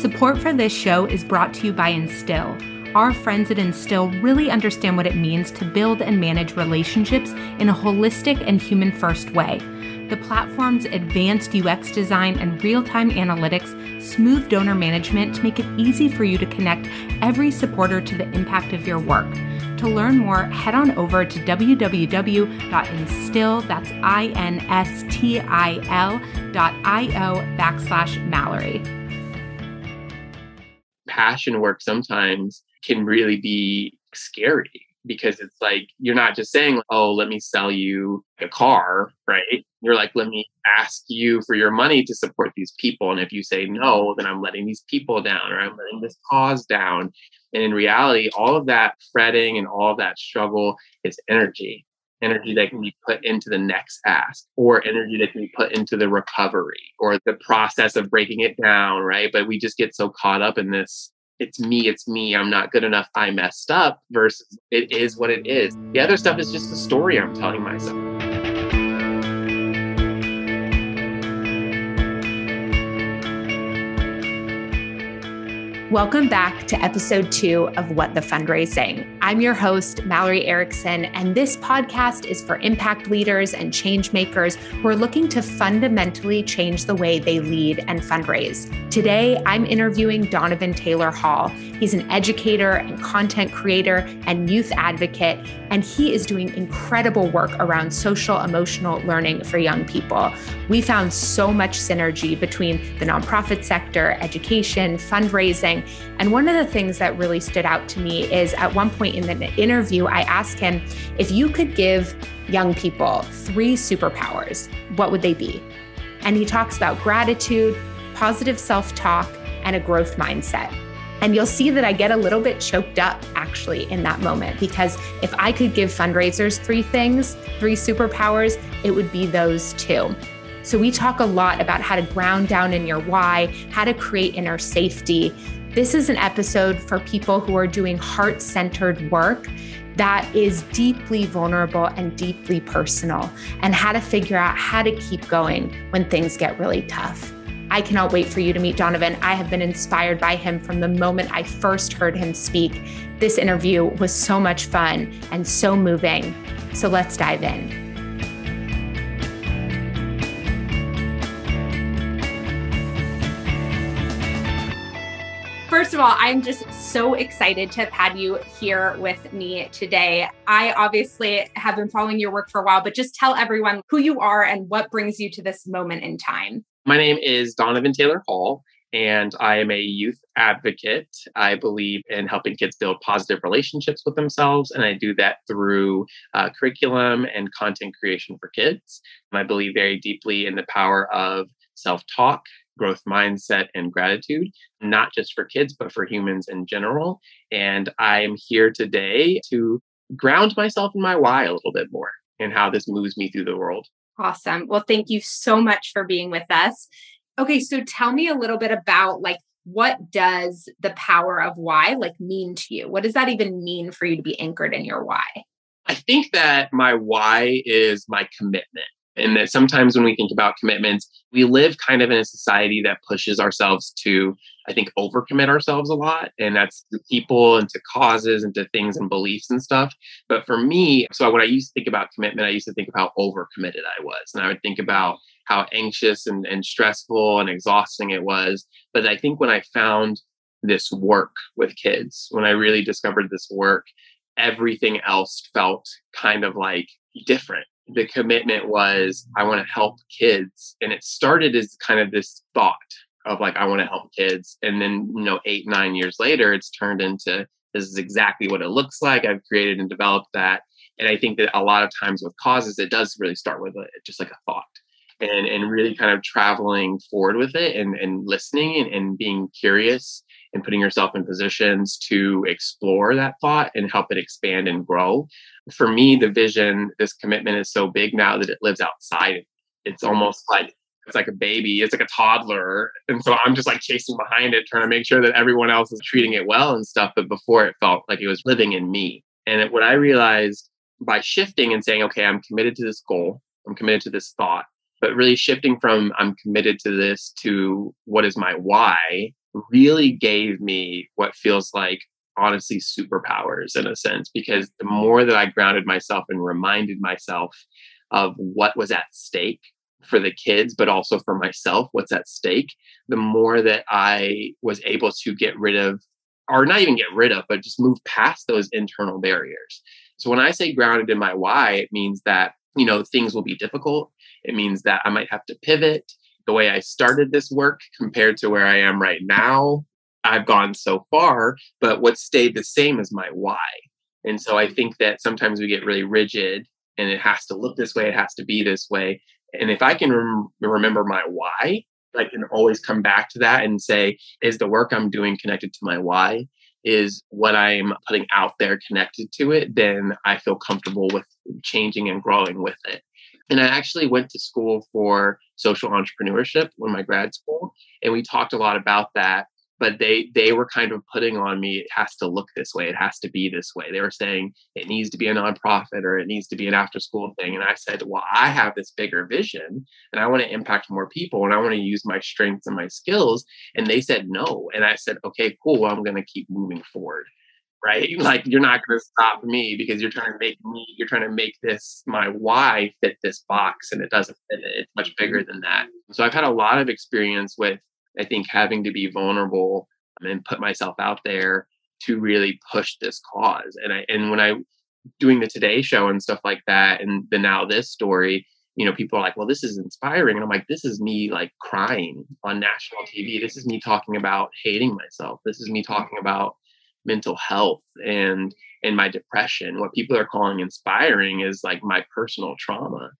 Support for this show is brought to you by Instil. Our friends at Instil really understand what it means to build and manage relationships in a holistic and human first way. The platform's advanced UX design and real time analytics smooth donor management to make it easy for you to connect every supporter to the impact of your work. To learn more, head on over to www.instil, that's backslash Mallory. Passion work sometimes can really be scary because it's like you're not just saying, oh, let me sell you a car, right? You're like, let me ask you for your money to support these people. And if you say no, then I'm letting these people down or I'm letting this cause down. And in reality, all of that fretting and all of that struggle is energy. Energy that can be put into the next ask, or energy that can be put into the recovery or the process of breaking it down, right? But we just get so caught up in this it's me, it's me, I'm not good enough, I messed up, versus it is what it is. The other stuff is just a story I'm telling myself. Welcome back to episode two of What the Fundraising. I'm your host, Mallory Erickson, and this podcast is for impact leaders and change makers who are looking to fundamentally change the way they lead and fundraise. Today, I'm interviewing Donovan Taylor Hall. He's an educator and content creator and youth advocate, and he is doing incredible work around social emotional learning for young people. We found so much synergy between the nonprofit sector, education, fundraising, and one of the things that really stood out to me is at one point in the interview, I asked him if you could give young people three superpowers, what would they be? And he talks about gratitude, positive self talk, and a growth mindset. And you'll see that I get a little bit choked up actually in that moment because if I could give fundraisers three things, three superpowers, it would be those two. So we talk a lot about how to ground down in your why, how to create inner safety, this is an episode for people who are doing heart centered work that is deeply vulnerable and deeply personal, and how to figure out how to keep going when things get really tough. I cannot wait for you to meet Donovan. I have been inspired by him from the moment I first heard him speak. This interview was so much fun and so moving. So let's dive in. First of all, I'm just so excited to have had you here with me today. I obviously have been following your work for a while, but just tell everyone who you are and what brings you to this moment in time. My name is Donovan Taylor Hall, and I am a youth advocate. I believe in helping kids build positive relationships with themselves, and I do that through uh, curriculum and content creation for kids. I believe very deeply in the power of self talk growth mindset and gratitude, not just for kids, but for humans in general. And I'm here today to ground myself in my why a little bit more and how this moves me through the world. Awesome. Well, thank you so much for being with us. Okay, so tell me a little bit about like what does the power of why like mean to you? What does that even mean for you to be anchored in your why? I think that my why is my commitment. And that sometimes when we think about commitments, we live kind of in a society that pushes ourselves to, I think, overcommit ourselves a lot. And that's to people and to causes and to things and beliefs and stuff. But for me, so when I used to think about commitment, I used to think about how overcommitted I was. And I would think about how anxious and, and stressful and exhausting it was. But I think when I found this work with kids, when I really discovered this work, everything else felt kind of like different the commitment was I want to help kids. And it started as kind of this thought of like, I want to help kids. And then, you know, eight, nine years later, it's turned into this is exactly what it looks like. I've created and developed that. And I think that a lot of times with causes, it does really start with a, just like a thought and, and really kind of traveling forward with it and, and listening and, and being curious and putting yourself in positions to explore that thought and help it expand and grow. For me, the vision, this commitment is so big now that it lives outside. It's almost like it's like a baby, it's like a toddler. And so I'm just like chasing behind it, trying to make sure that everyone else is treating it well and stuff. But before it felt like it was living in me. And it, what I realized by shifting and saying, okay, I'm committed to this goal, I'm committed to this thought, but really shifting from I'm committed to this to what is my why really gave me what feels like honestly superpowers in a sense because the more that I grounded myself and reminded myself of what was at stake for the kids, but also for myself, what's at stake, the more that I was able to get rid of, or not even get rid of, but just move past those internal barriers. So when I say grounded in my why, it means that, you know, things will be difficult. It means that I might have to pivot. The way I started this work compared to where I am right now, I've gone so far, but what stayed the same is my why. And so I think that sometimes we get really rigid and it has to look this way, it has to be this way. And if I can rem- remember my why, I can always come back to that and say, is the work I'm doing connected to my why? Is what I'm putting out there connected to it? Then I feel comfortable with changing and growing with it. And I actually went to school for social entrepreneurship when my grad school, and we talked a lot about that but they they were kind of putting on me it has to look this way. It has to be this way. They were saying it needs to be a nonprofit or it needs to be an after school thing. And i said well i have this bigger vision and i want to impact more people and i want to use my strengths and my skills. And they said no. And i said okay cool. Well, i'm going to keep moving forward right like you're not going to stop me because you're trying to make me you're trying to make this my why fit this box and it doesn't fit it it's much bigger mm-hmm. than that so i've had a lot of experience with I think having to be vulnerable um, and put myself out there to really push this cause. And I and when I doing the Today Show and stuff like that, and the NowThis story, you know, people are like, "Well, this is inspiring," and I'm like, "This is me like crying on national TV. This is me talking about hating myself. This is me talking about mental health and and my depression. What people are calling inspiring is like my personal trauma."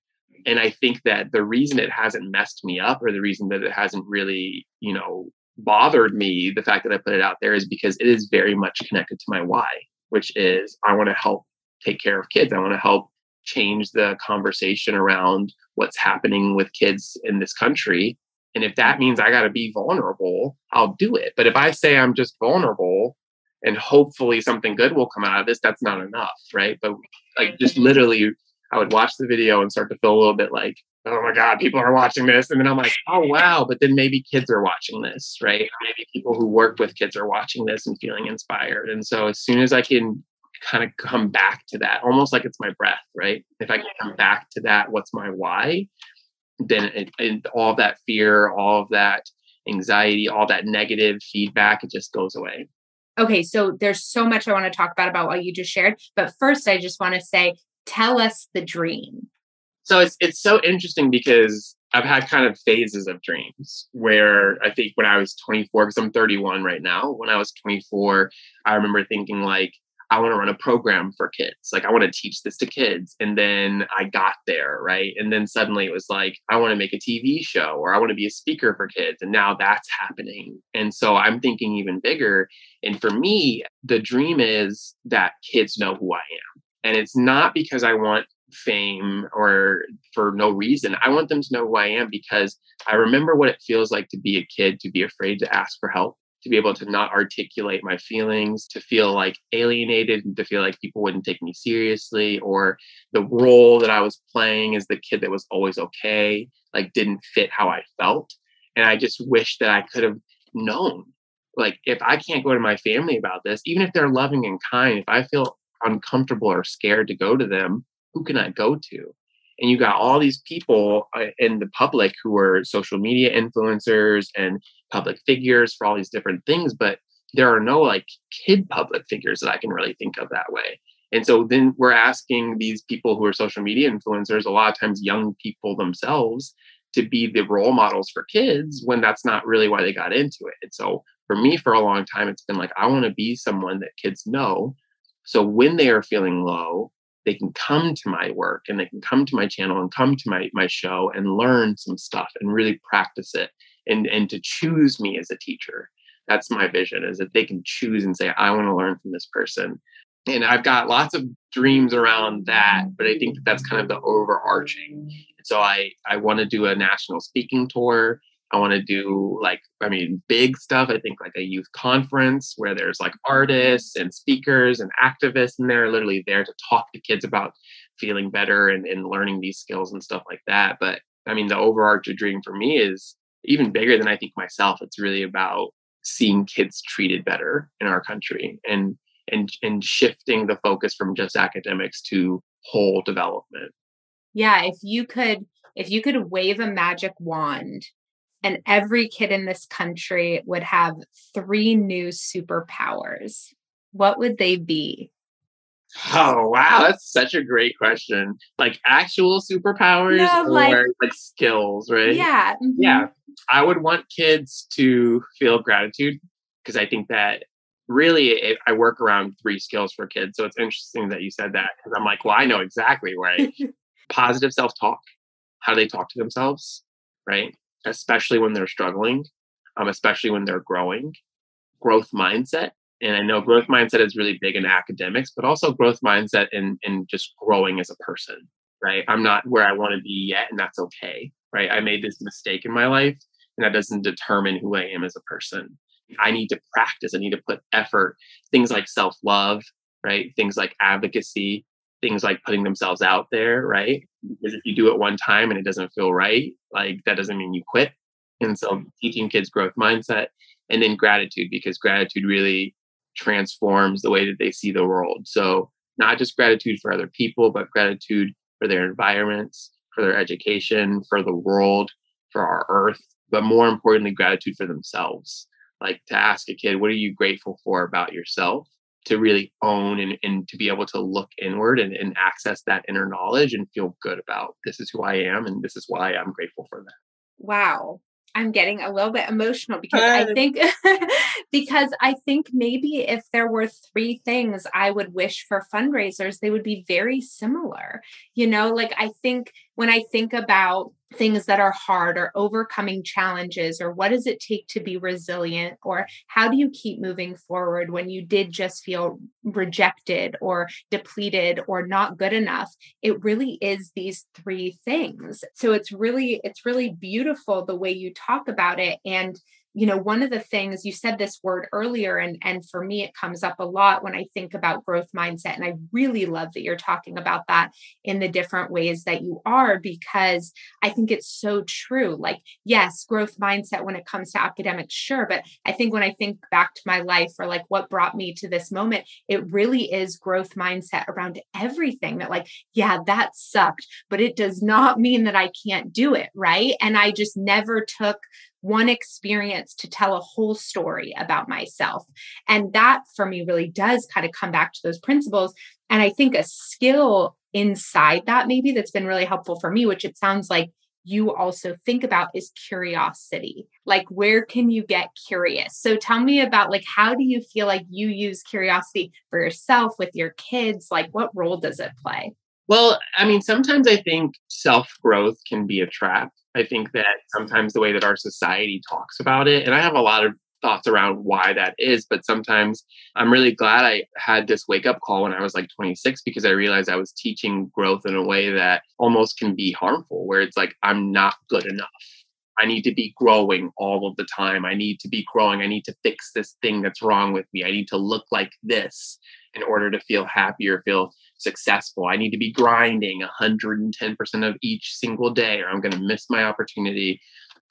and I think that the reason it hasn't messed me up or the reason that it hasn't really, you know, bothered me, the fact that I put it out there is because it is very much connected to my why, which is I want to help take care of kids. I want to help change the conversation around what's happening with kids in this country. And if that means I got to be vulnerable, I'll do it. But if I say I'm just vulnerable and hopefully something good will come out of this, that's not enough, right? But like just mm-hmm. literally I would watch the video and start to feel a little bit like, oh my God, people are watching this. And then I'm like, oh wow, but then maybe kids are watching this, right? Maybe people who work with kids are watching this and feeling inspired. And so as soon as I can kind of come back to that, almost like it's my breath, right? If I can come mm-hmm. back to that, what's my why? Then it, it, all that fear, all of that anxiety, all that negative feedback, it just goes away. Okay, so there's so much I want to talk about about what you just shared, but first I just want to say tell us the dream. So it's it's so interesting because I've had kind of phases of dreams where I think when I was 24, because I'm 31 right now, when I was 24, I remember thinking like, I want to run a program for kids. Like I want to teach this to kids. And then I got there, right? And then suddenly it was like, I want to make a TV show or I want to be a speaker for kids. And now that's happening. And so I'm thinking even bigger. And for me, the dream is that kids know who I am. And it's not because I want fame or for no reason. I want them to know who I am because I remember what it feels like to be a kid, to be afraid to ask for help, to be able to not articulate my feelings, to feel like alienated, and to feel like people wouldn't take me seriously, or the role that I was playing as the kid that was always okay, like didn't fit how I felt. And I just wish that I could have known. Like, if I can't go to my family about this, even if they're loving and kind, if I feel uncomfortable or scared to go to them, who can I go to? And you got all these people uh, in the public who are social media influencers and public figures for all these different things, but there are no like kid public figures that I can really think of that way. And so then we're asking these people who are social media influencers, a lot of times young people themselves, to be the role models for kids when that's not really why they got into it. And so for me, for a long time, it's been like, I want to be someone that kids know so when they are feeling low, they can come to my work and they can come to my channel and come to my, my show and learn some stuff and really practice it and, and to choose me as a teacher. That's my vision is that they can choose and say, I want to learn from this person. And I've got lots of dreams around that, but I think that that's kind of the overarching. So I, I want to do a national speaking tour. I want to do like, I mean, big stuff. I think like a youth conference where there's like artists and speakers and activists, and they're literally there to talk to kids about feeling better and, and learning these skills and stuff like that. But I mean, the overarching dream for me is even bigger than I think myself. It's really about seeing kids treated better in our country and and and shifting the focus from just academics to whole development. Yeah, if you could if you could wave a magic wand and every kid in this country would have three new superpowers, what would they be? Oh wow, that's such a great question. Like actual superpowers no, or like, like, skills, right? Yeah. Mm-hmm. Yeah. I would want kids to feel gratitude because I think that really it, I work around three skills for kids. So it's interesting that you said that because I'm like, well, I know exactly right. Positive self-talk. How do they talk to themselves, right? Especially when they're struggling, um, especially when they're growing. Growth mindset and I know growth mindset is really big in academics, but also growth mindset in in just growing as a person, right? I'm not where I want to be yet, and that's okay, right? I made this mistake in my life, and that doesn't determine who I am as a person. I need to practice. I need to put effort. Things like self love, right? Things like advocacy, things like putting themselves out there, right? Because if you do it one time and it doesn't feel right, like that doesn't mean you quit. And so mm-hmm. teaching kids growth mindset and then gratitude, because gratitude really transforms the way that they see the world. So, not just gratitude for other people, but gratitude for their environments, for their education, for the world, for our earth, but more importantly, gratitude for themselves. Like to ask a kid, what are you grateful for about yourself? To really own and, and to be able to look inward and, and access that inner knowledge and feel good about this is who I am and this is why I'm grateful for that. Wow. I'm getting a little bit emotional because I think because I think maybe if there were three things I would wish for fundraisers, they would be very similar. You know, like I think when I think about things that are hard or overcoming challenges or what does it take to be resilient or how do you keep moving forward when you did just feel rejected or depleted or not good enough? It really is these three things. So it's really it's really beautiful the way you talk about it and you know one of the things you said this word earlier and and for me it comes up a lot when i think about growth mindset and i really love that you're talking about that in the different ways that you are because i think it's so true. Like yes growth mindset when it comes to academics sure but i think when i think back to my life or like what brought me to this moment it really is growth mindset around everything that like yeah that sucked but it does not mean that i can't do it right? And i just never took one experience to tell a whole story about myself. And that for me really does kind of come back to those principles. And I think a skill inside that, maybe that's been really helpful for me, which it sounds like you also think about is curiosity. Like where can you get curious? So tell me about like how do you feel like you use curiosity for yourself with your kids? Like what role does it play? Well i mean sometimes i think self growth can be a trap I think that sometimes the way that our society talks about it, and I have a lot of thoughts around why that is, but sometimes I'm really glad I had this wake up call when I was like 26 because I realized I was teaching growth in a way that almost can be harmful, where it's like, I'm not good enough. I need to be growing all of the time. I need to be growing. I need to fix this thing that's wrong with me. I need to look like this in order to feel happy or feel successful. I need to be grinding 110% of each single day, or I'm going to miss my opportunity.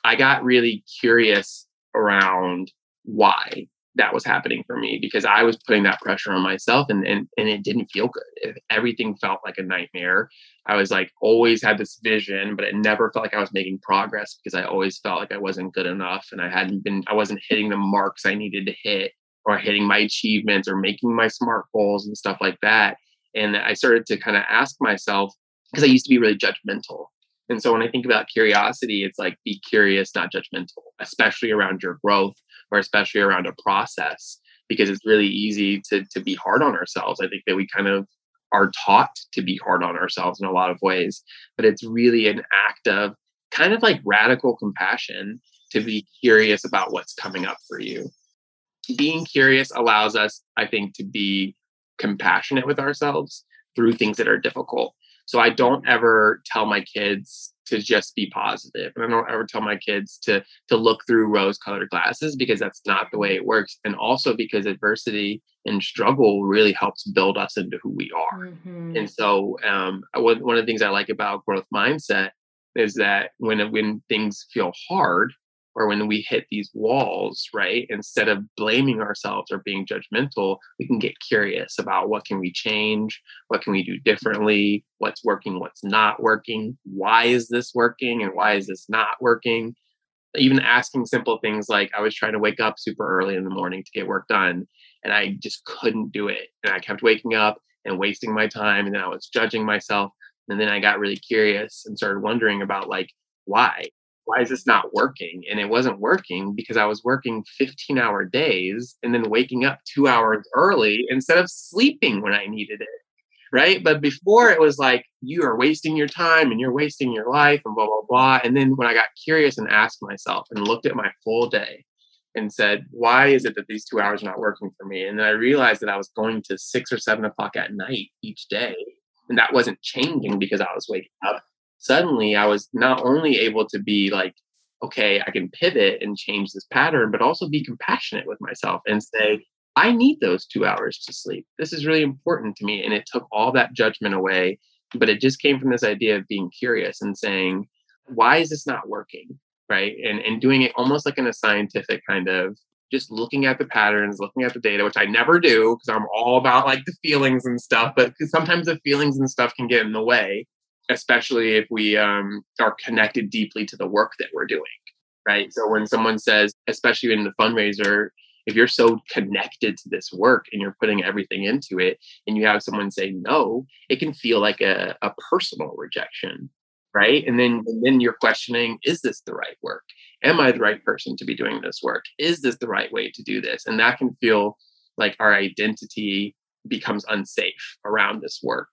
I got really curious around why that was happening for me because I was putting that pressure on myself and, and, and it didn't feel good. Everything felt like a nightmare. I was like always had this vision, but it never felt like I was making progress because I always felt like I wasn't good enough and I hadn't been, I wasn't hitting the marks I needed to hit or hitting my achievements or making my smart goals and stuff like that. And I started to kind of ask myself, because I used to be really judgmental. And so when I think about curiosity, it's like be curious, not judgmental, especially around your growth or especially around a process, because it's really easy to, to be hard on ourselves. I think that we kind of are taught to be hard on ourselves in a lot of ways, but it's really an act of kind of like radical compassion to be curious about what's coming up for you being curious allows us, I think, to be compassionate with ourselves through things that are difficult. So I don't ever tell my kids to just be positive. And I don't ever tell my kids to to look through rose colored glasses because that's not the way it works. And also because adversity and struggle really helps build us into who we are. Mm-hmm. And so um, one, one of the things I like about growth mindset is that when when things feel hard, or when we hit these walls, right? Instead of blaming ourselves or being judgmental, we can get curious about what can we change, what can we do differently, what's working, what's not working, why is this working and why is this not working? Even asking simple things like I was trying to wake up super early in the morning to get work done and I just couldn't do it. And I kept waking up and wasting my time and then I was judging myself and then I got really curious and started wondering about like why why is this not working? And it wasn't working because I was working 15 hour days and then waking up two hours early instead of sleeping when I needed it. Right. But before it was like, you are wasting your time and you're wasting your life and blah, blah, blah. And then when I got curious and asked myself and looked at my full day and said, why is it that these two hours are not working for me? And then I realized that I was going to six or seven o'clock at night each day. And that wasn't changing because I was waking up suddenly I was not only able to be like, okay, I can pivot and change this pattern, but also be compassionate with myself and say, I need those two hours to sleep. This is really important to me. And it took all that judgment away. But it just came from this idea of being curious and saying, why is this not working? Right. And, and doing it almost like in a scientific kind of just looking at the patterns, looking at the data, which I never do because I'm all about like the feelings and stuff. But sometimes the feelings and stuff can get in the way especially if we um, are connected deeply to the work that we're doing, right? So when someone says, especially in the fundraiser, if you're so connected to this work and you're putting everything into it, and you have someone say no, it can feel like a, a personal rejection, right? And then and then you're questioning, is this the right work? Am I the right person to be doing this work? Is this the right way to do this? And that can feel like our identity becomes unsafe around this work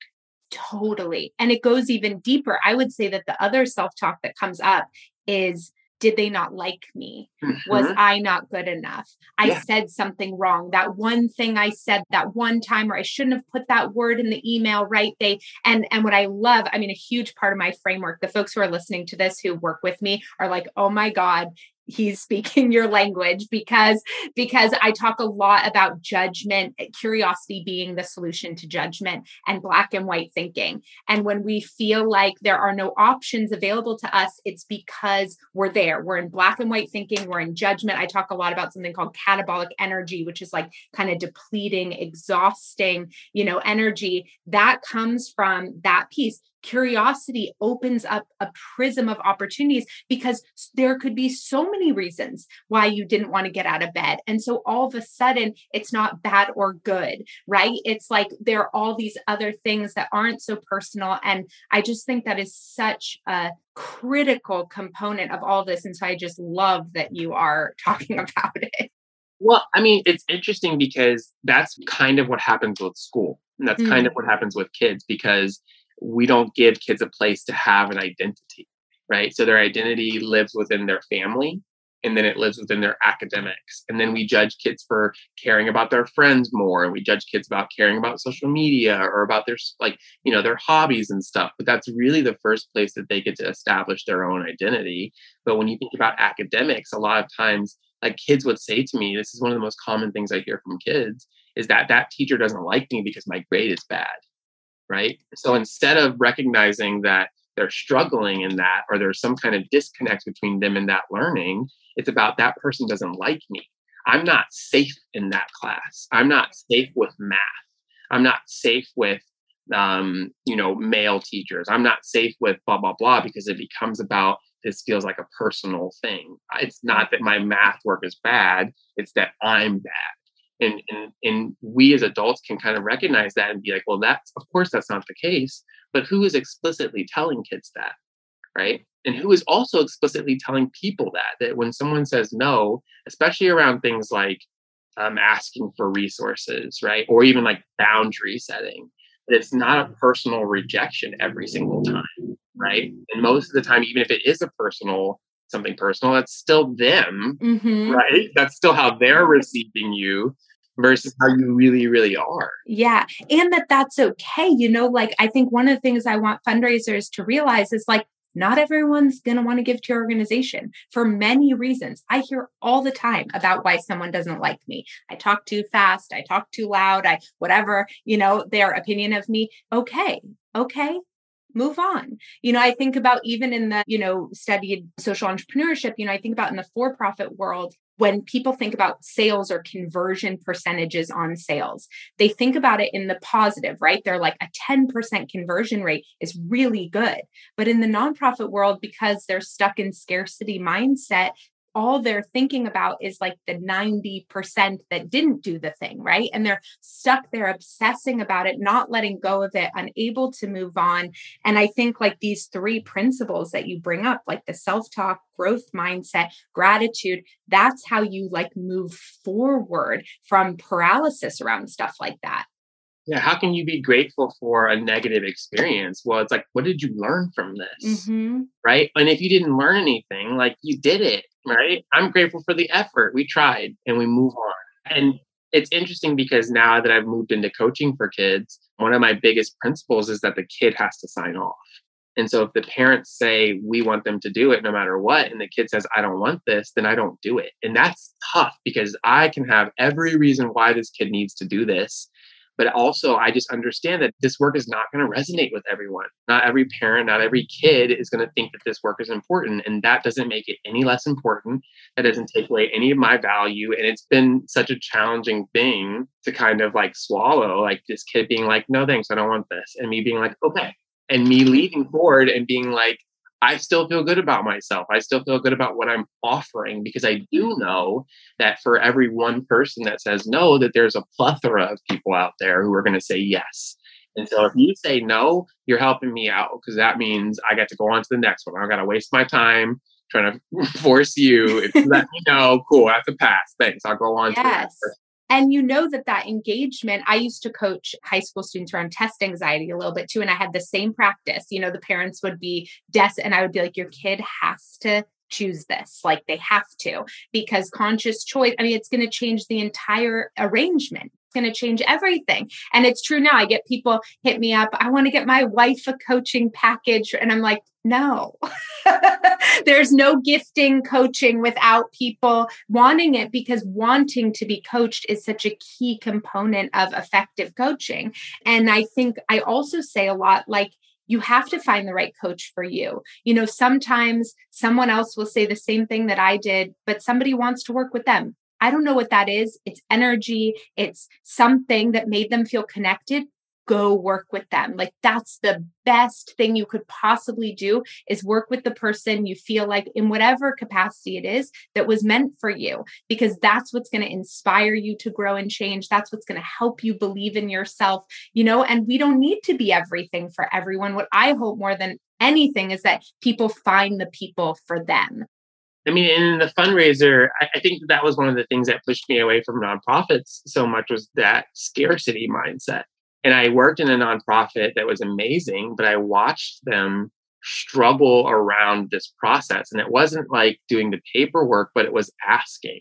Totally. And it goes even deeper. I would say that the other self talk that comes up is did they not like me? Mm-hmm. Was I not good enough? I yeah. said something wrong. That one thing I said that one time, or I shouldn't have put that word in the email, right? They and and what I love, I mean, a huge part of my framework, the folks who are listening to this who work with me are like, oh my God, he's speaking your language because because i talk a lot about judgment curiosity being the solution to judgment and black and white thinking. And when we feel like there are no options available to us it's because we're there. We're in black and white thinking. We're in judgment. I talk a lot about something called catabolic energy which is like kind of depleting exhausting you know energy that comes from that piece curiosity opens up a prism of opportunities because there could be so many reasons why you didn't want to get out of bed. And so all of a sudden, it's not bad or good, right? It's like there are all these other things that aren't so personal. And I just think that is such a critical component of all this. And so I just love that you are talking about it. Well, I mean, it's interesting because that's kind of what happens with school. And that's mm. kind of mm. what happens with kids because we don't give kids a place to have an identity, right? So their identity lives within their family and then it lives within their academics. And then we judge kids for caring about their friends more and we judge kids about caring about social media or about their like, you know, their hobbies and stuff. But that's really the first place that they get to establish their own identity. But when you think about academics, a lot of times like kids would say to me, this is one of the most common things I hear from kids is that that teacher doesn't like me because my grade is bad right? So instead of recognizing that they're struggling in that or there's some kind of disconnect between them and that learning, it's about that person doesn't like me. I'm not safe in that class. I'm not safe with math. I'm not safe with um, you know, male teachers. I'm not safe with blah blah blah because it becomes about this feels like a personal thing. It's not that my math work is bad, it's that I'm bad and, and and we as adults can kind of recognize that and be like well that's of course that's not the case but who is explicitly telling kids that right and who is also explicitly telling people that that when someone says no especially around things like um, asking for resources right or even like boundary setting that it's not a personal rejection every single time right and most of the time even if it is a personal something personal, that's still them, mm-hmm. right? That's still how they're receiving you versus how you really, really are. Yeah. And that that's okay. You know, like I think one of the things I want fundraisers to realize is like, not everyone's going to want to give to your organization for many reasons. I hear all the time about why someone doesn't like me. I talk too fast, I talk too loud, I whatever, you know, their opinion of me. Okay. Okay move on. You know, I think about even in the, you know, studied social entrepreneurship, you know, I think about in the for profit world, when people think about sales or conversion percentages on sales, they think about it in the positive, right? They're like a 10% conversion rate is really good. But in the nonprofit world, because they're stuck in scarcity mindset, all they're thinking about is like the 90% that didn't do the thing, right? And they're stuck there obsessing about it, not letting go of it, unable to move on. And I think like these three principles that you bring up, like the self talk, growth mindset, gratitude, that's how you like move forward from paralysis around stuff like that. Yeah, how can you be grateful for a negative experience? Well, it's like, what did you learn from this? Mm-hmm. Right. And if you didn't learn anything, like you did it right? I'm grateful for the effort. We tried and we move on. And it's interesting because now that I've moved into coaching for kids, one of my biggest principles is that the kid has to sign off. And so if the parents say we want them to do it no matter what, and the kid says, I don't want this, then I don't do it. And that's tough because I can have every reason why this kid needs to do this. But also, I just understand that this work is not going to resonate with everyone. Not every parent, not every kid is going to think that this work is important. And that doesn't make it any less important. That doesn't take away any of my value. And it's been such a challenging thing to kind of like swallow, like this kid being like, no, thanks, I don't want this. And me being like, okay. And me leading forward and being like, I still feel good about myself. I still feel good about what I'm offering because I do mm-hmm. know that for every one person that says no, that there's a plethora of people out there who are going to say yes. And so if you say no, you're helping me out because that means I get to go on to the next one. I don't got to waste my time trying to force you. If you let me know, cool, I have to pass. Thanks. I'll go on yes. to the next and you know that that engagement i used to coach high school students around test anxiety a little bit too and i had the same practice. You know the parents would be des and i would be like your kid has to choose this like they have to because conscious choice i mean it's going to change the entire arrangement going to change everything. And it's true now. I get people hit me up. I want to get my wife a coaching package. And I'm like, no, there's no gifting coaching without people wanting it because wanting to be coached is such a key component of effective coaching. And I think I also say a lot like, you have to find the right coach for you. You know, sometimes someone else will say the same thing that I did, but somebody wants to work with them. I don't know what that is. It's energy, it's something that made them feel connected. Go work with them. Like that's the best thing you could possibly do is work with the person you feel like in whatever capacity it is that was meant for you because that's what's going to inspire you to grow and change. That's what's going to help you believe in yourself, you know, and we don't need to be everything for everyone. What I hope more than anything is that people find the people for them I mean, in the fundraiser, I, I think that, that was one of the things that pushed me away from nonprofits so much was that scarcity mindset. And I worked in a nonprofit that was amazing, but I watched them struggle around this process. And it wasn't like doing the paperwork, but it was asking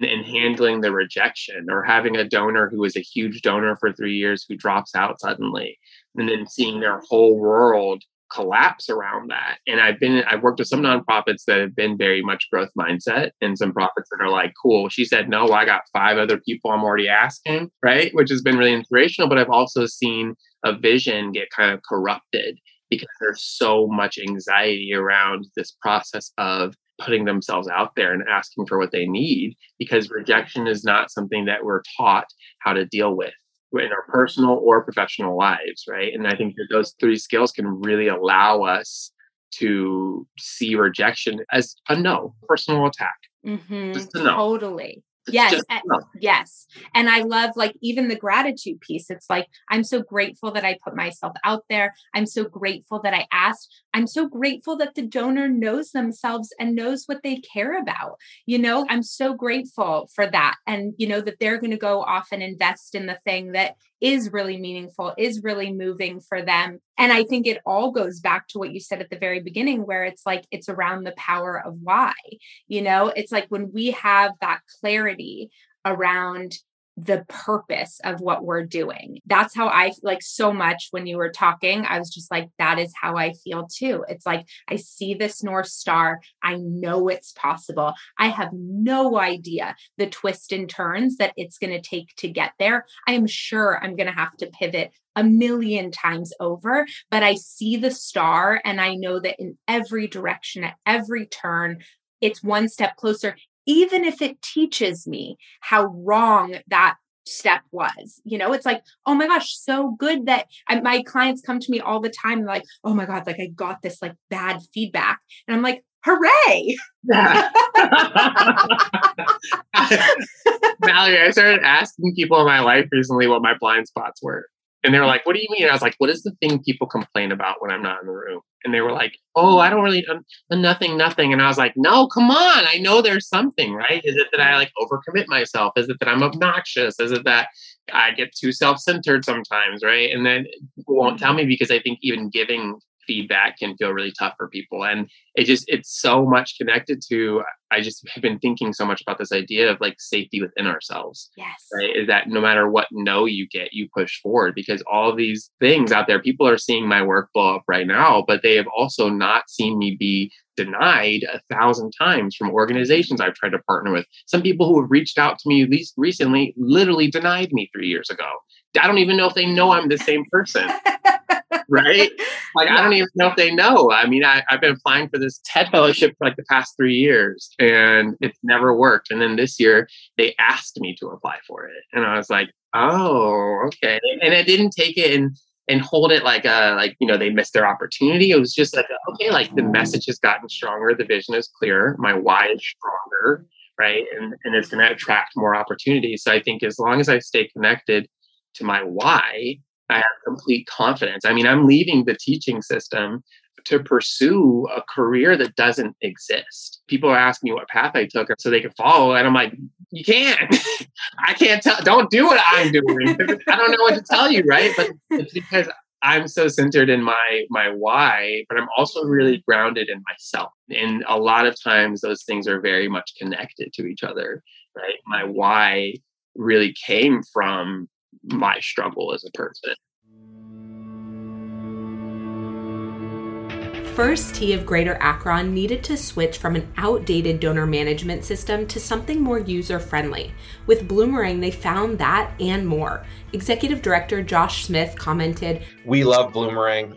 and handling the rejection or having a donor who was a huge donor for three years who drops out suddenly and then seeing their whole world collapse around that. And I've been I've worked with some nonprofits that have been very much growth mindset and some profits that are like, cool, she said no, I got five other people I'm already asking, right? Which has been really inspirational. But I've also seen a vision get kind of corrupted because there's so much anxiety around this process of putting themselves out there and asking for what they need because rejection is not something that we're taught how to deal with in our personal or professional lives, right? And I think that those three skills can really allow us to see rejection as a no, personal attack. Mm-hmm. Just a no. Totally yes yes and i love like even the gratitude piece it's like i'm so grateful that i put myself out there i'm so grateful that i asked i'm so grateful that the donor knows themselves and knows what they care about you know? I'm so grateful for that and you know that they're going to go off and invest in the thing that is really meaningful is really moving for them. And i think it all goes back to what you said at the very beginning where it's like it's around the power of why you know? It's like when we have that clarity around the purpose of what we're doing. That's how I like so much when you were talking. I was just like, that is how I feel too. It's like, I see this North Star. I know it's possible. I have no idea the twists and turns that it's going to take to get there. I am sure I'm going to have to pivot a million times over, but I see the star and I know that in every direction, at every turn, it's one step closer even if it teaches me how wrong that step was you know it's like oh my gosh so good that I, my clients come to me all the time like oh my god like i got this like bad feedback and i'm like hooray Valerie, I started asking people in my life recently what my blind spots were. And they were like, What do you mean? I was like, What is the thing people complain about when I'm not in the room? And they were like, Oh, I don't really, uh, nothing, nothing. And I was like, No, come on. I know there's something, right? Is it that I like overcommit myself? Is it that I'm obnoxious? Is it that I get too self centered sometimes, right? And then won't tell me because I think even giving feedback can feel really tough for people and it just it's so much connected to i just have been thinking so much about this idea of like safety within ourselves yes right is that no matter what no you get you push forward because all these things out there people are seeing my work blow up right now but they have also not seen me be denied a thousand times from organizations I've tried to partner with. Some people who have reached out to me at least recently literally denied me three years ago. I don't even know if they know I'm the same person. right? Like, yeah. I don't even know if they know. I mean, I, have been applying for this TED fellowship for like the past three years and it's never worked. And then this year they asked me to apply for it. And I was like, oh, okay. And I didn't take it and and hold it like a like you know they missed their opportunity. It was just like okay, like the message has gotten stronger, the vision is clear, my why is stronger, right? And and it's going to attract more opportunities. So I think as long as I stay connected to my why, I have complete confidence. I mean, I'm leaving the teaching system to pursue a career that doesn't exist. People are asking me what path I took so they can follow, and I'm like, you can't. I can't tell. Don't do what I'm doing. I don't know what to tell you, right? But it's because I'm so centered in my my why, but I'm also really grounded in myself. And a lot of times, those things are very much connected to each other, right? My why really came from my struggle as a person. First Tee of Greater Akron needed to switch from an outdated donor management system to something more user friendly. With Bloomerang, they found that and more. Executive Director Josh Smith commented We love Bloomerang.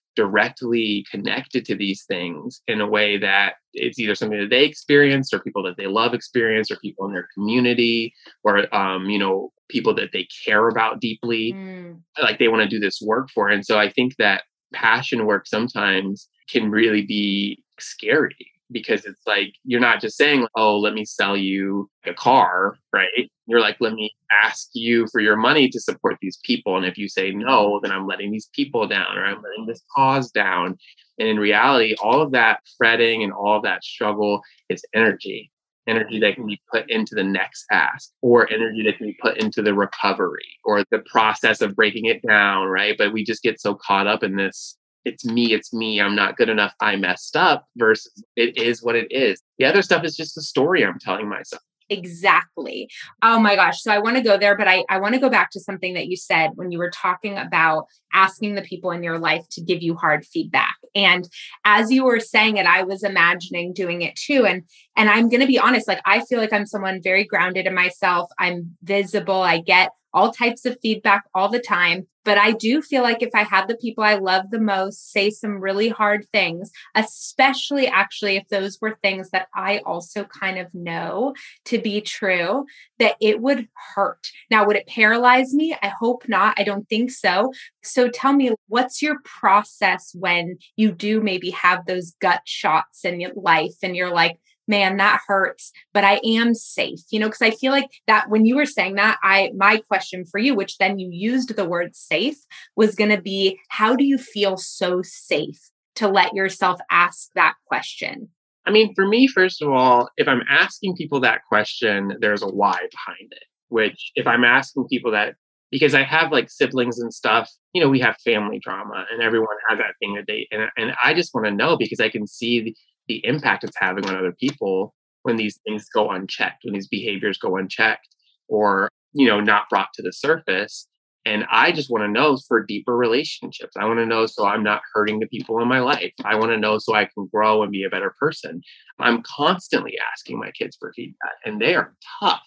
directly connected to these things in a way that it's either something that they experience or people that they love experience or people in their community or um, you know people that they care about deeply mm. like they want to do this work for and so i think that passion work sometimes can really be scary because it's like you're not just saying, "Oh, let me sell you a car," right? You're like, "Let me ask you for your money to support these people." And if you say no, then I'm letting these people down or I'm letting this cause down. And in reality, all of that fretting and all of that struggle is energy. Energy that can be put into the next ask, or energy that can be put into the recovery or the process of breaking it down, right? But we just get so caught up in this it's me, it's me, I'm not good enough, I messed up versus it is what it is. The other stuff is just a story I'm telling myself. Exactly. Oh my gosh. So I want to go there, but I, I want to go back to something that you said when you were talking about asking the people in your life to give you hard feedback. And as you were saying it, I was imagining doing it too. And and I'm gonna be honest, like I feel like I'm someone very grounded in myself. I'm visible, I get all types of feedback all the time. But I do feel like if I had the people I love the most say some really hard things, especially actually if those were things that I also kind of know to be true, that it would hurt. Now, would it paralyze me? I hope not. I don't think so. So tell me, what's your process when you do maybe have those gut shots in your life and you're like, man, that hurts, but I am safe, you know, because I feel like that when you were saying that, I, my question for you, which then you used the word safe, was going to be how do you feel so safe to let yourself ask that question? I mean, for me, first of all, if I'm asking people that question, there's a why behind it. Which, if I'm asking people that, because I have like siblings and stuff, you know, we have family drama and everyone has that thing that they, and, and I just want to know because I can see the, impact it's having on other people when these things go unchecked, when these behaviors go unchecked or, you know, not brought to the surface. And I just want to know for deeper relationships. I want to know so I'm not hurting the people in my life. I want to know so I can grow and be a better person. I'm constantly asking my kids for feedback, and they are tough.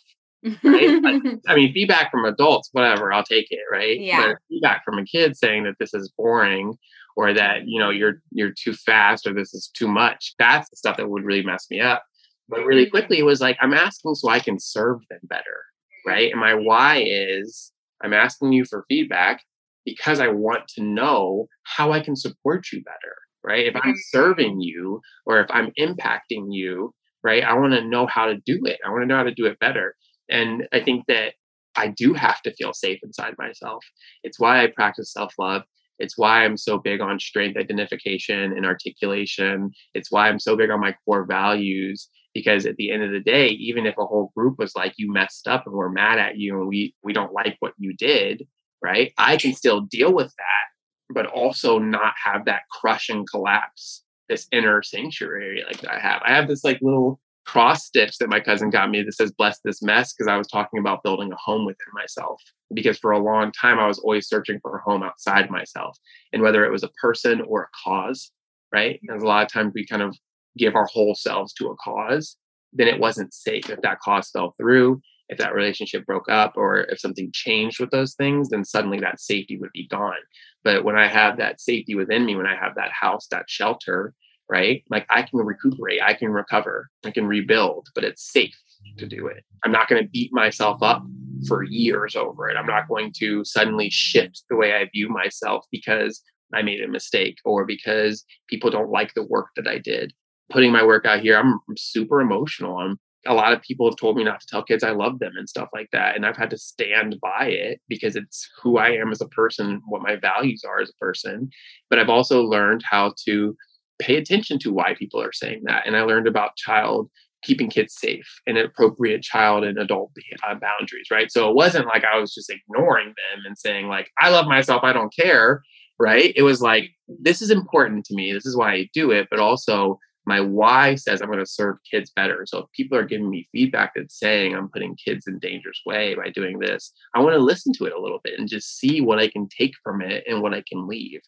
Right? I mean, feedback from adults, whatever, I'll take it, right? Yeah. But feedback from a kid saying that this is boring or that, you know, you're you're too fast or this is too much. That's the stuff that would really mess me up. But really quickly it was like, I'm asking so I can serve them better. Right. And my why is I'm asking you for feedback because I want to know how I can support you better, right? If I'm Mm-hmm. serving you or if I'm impacting you, right? I want to know how to do it. I want to know how to do it better. And I think that I do have to feel safe inside myself. It's why I practice self love. It's why I'm so big on strength identification and articulation. It's why I'm so big on my core values because at the end of the day even if a whole group was like you messed up and we're mad at you and we we don't like what you did right i can still deal with that but also not have that crush and collapse this inner sanctuary like i have i have this like little cross stitch that my cousin got me that says bless this mess because i was talking about building a home within myself because for a long time i was always searching for a home outside myself and whether it was a person or a cause right there's a lot of times we kind of give our whole selves to a cause, then it wasn't safe. If that cause fell through, if that relationship broke up, or if something changed with those things, then suddenly that safety would be gone. But when I have that safety within me, when I have that house, that shelter, right? Like I can recuperate, I can recover, I can rebuild, but it's safe to do it. I'm not going to beat myself up for years over it. I'm not going to suddenly shift the way I view myself because I made a mistake or because people don't like the work that I did putting my work out here, I'm super emotional. I'm a lot of people have told me not to tell kids I love them and stuff like that. And I've had to stand by it because it's who I am as a person, what my values are as a person. But I've also learned how to pay attention to why people are saying that. And I learned about child keeping kids safe and appropriate child and adult uh, boundaries, right? So it wasn't like I was just ignoring them and saying, like, I love myself, I don't care, right? It was like, this is important to me. This is why I do it. But also, my why says I'm going to serve kids better. So if people are giving me feedback that's saying I'm putting kids in dangerous way by doing this, I want to listen to it a little bit and just see what I can take from it and what I can leave.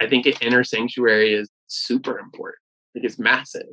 I think an inner sanctuary is super important. Like it's massive.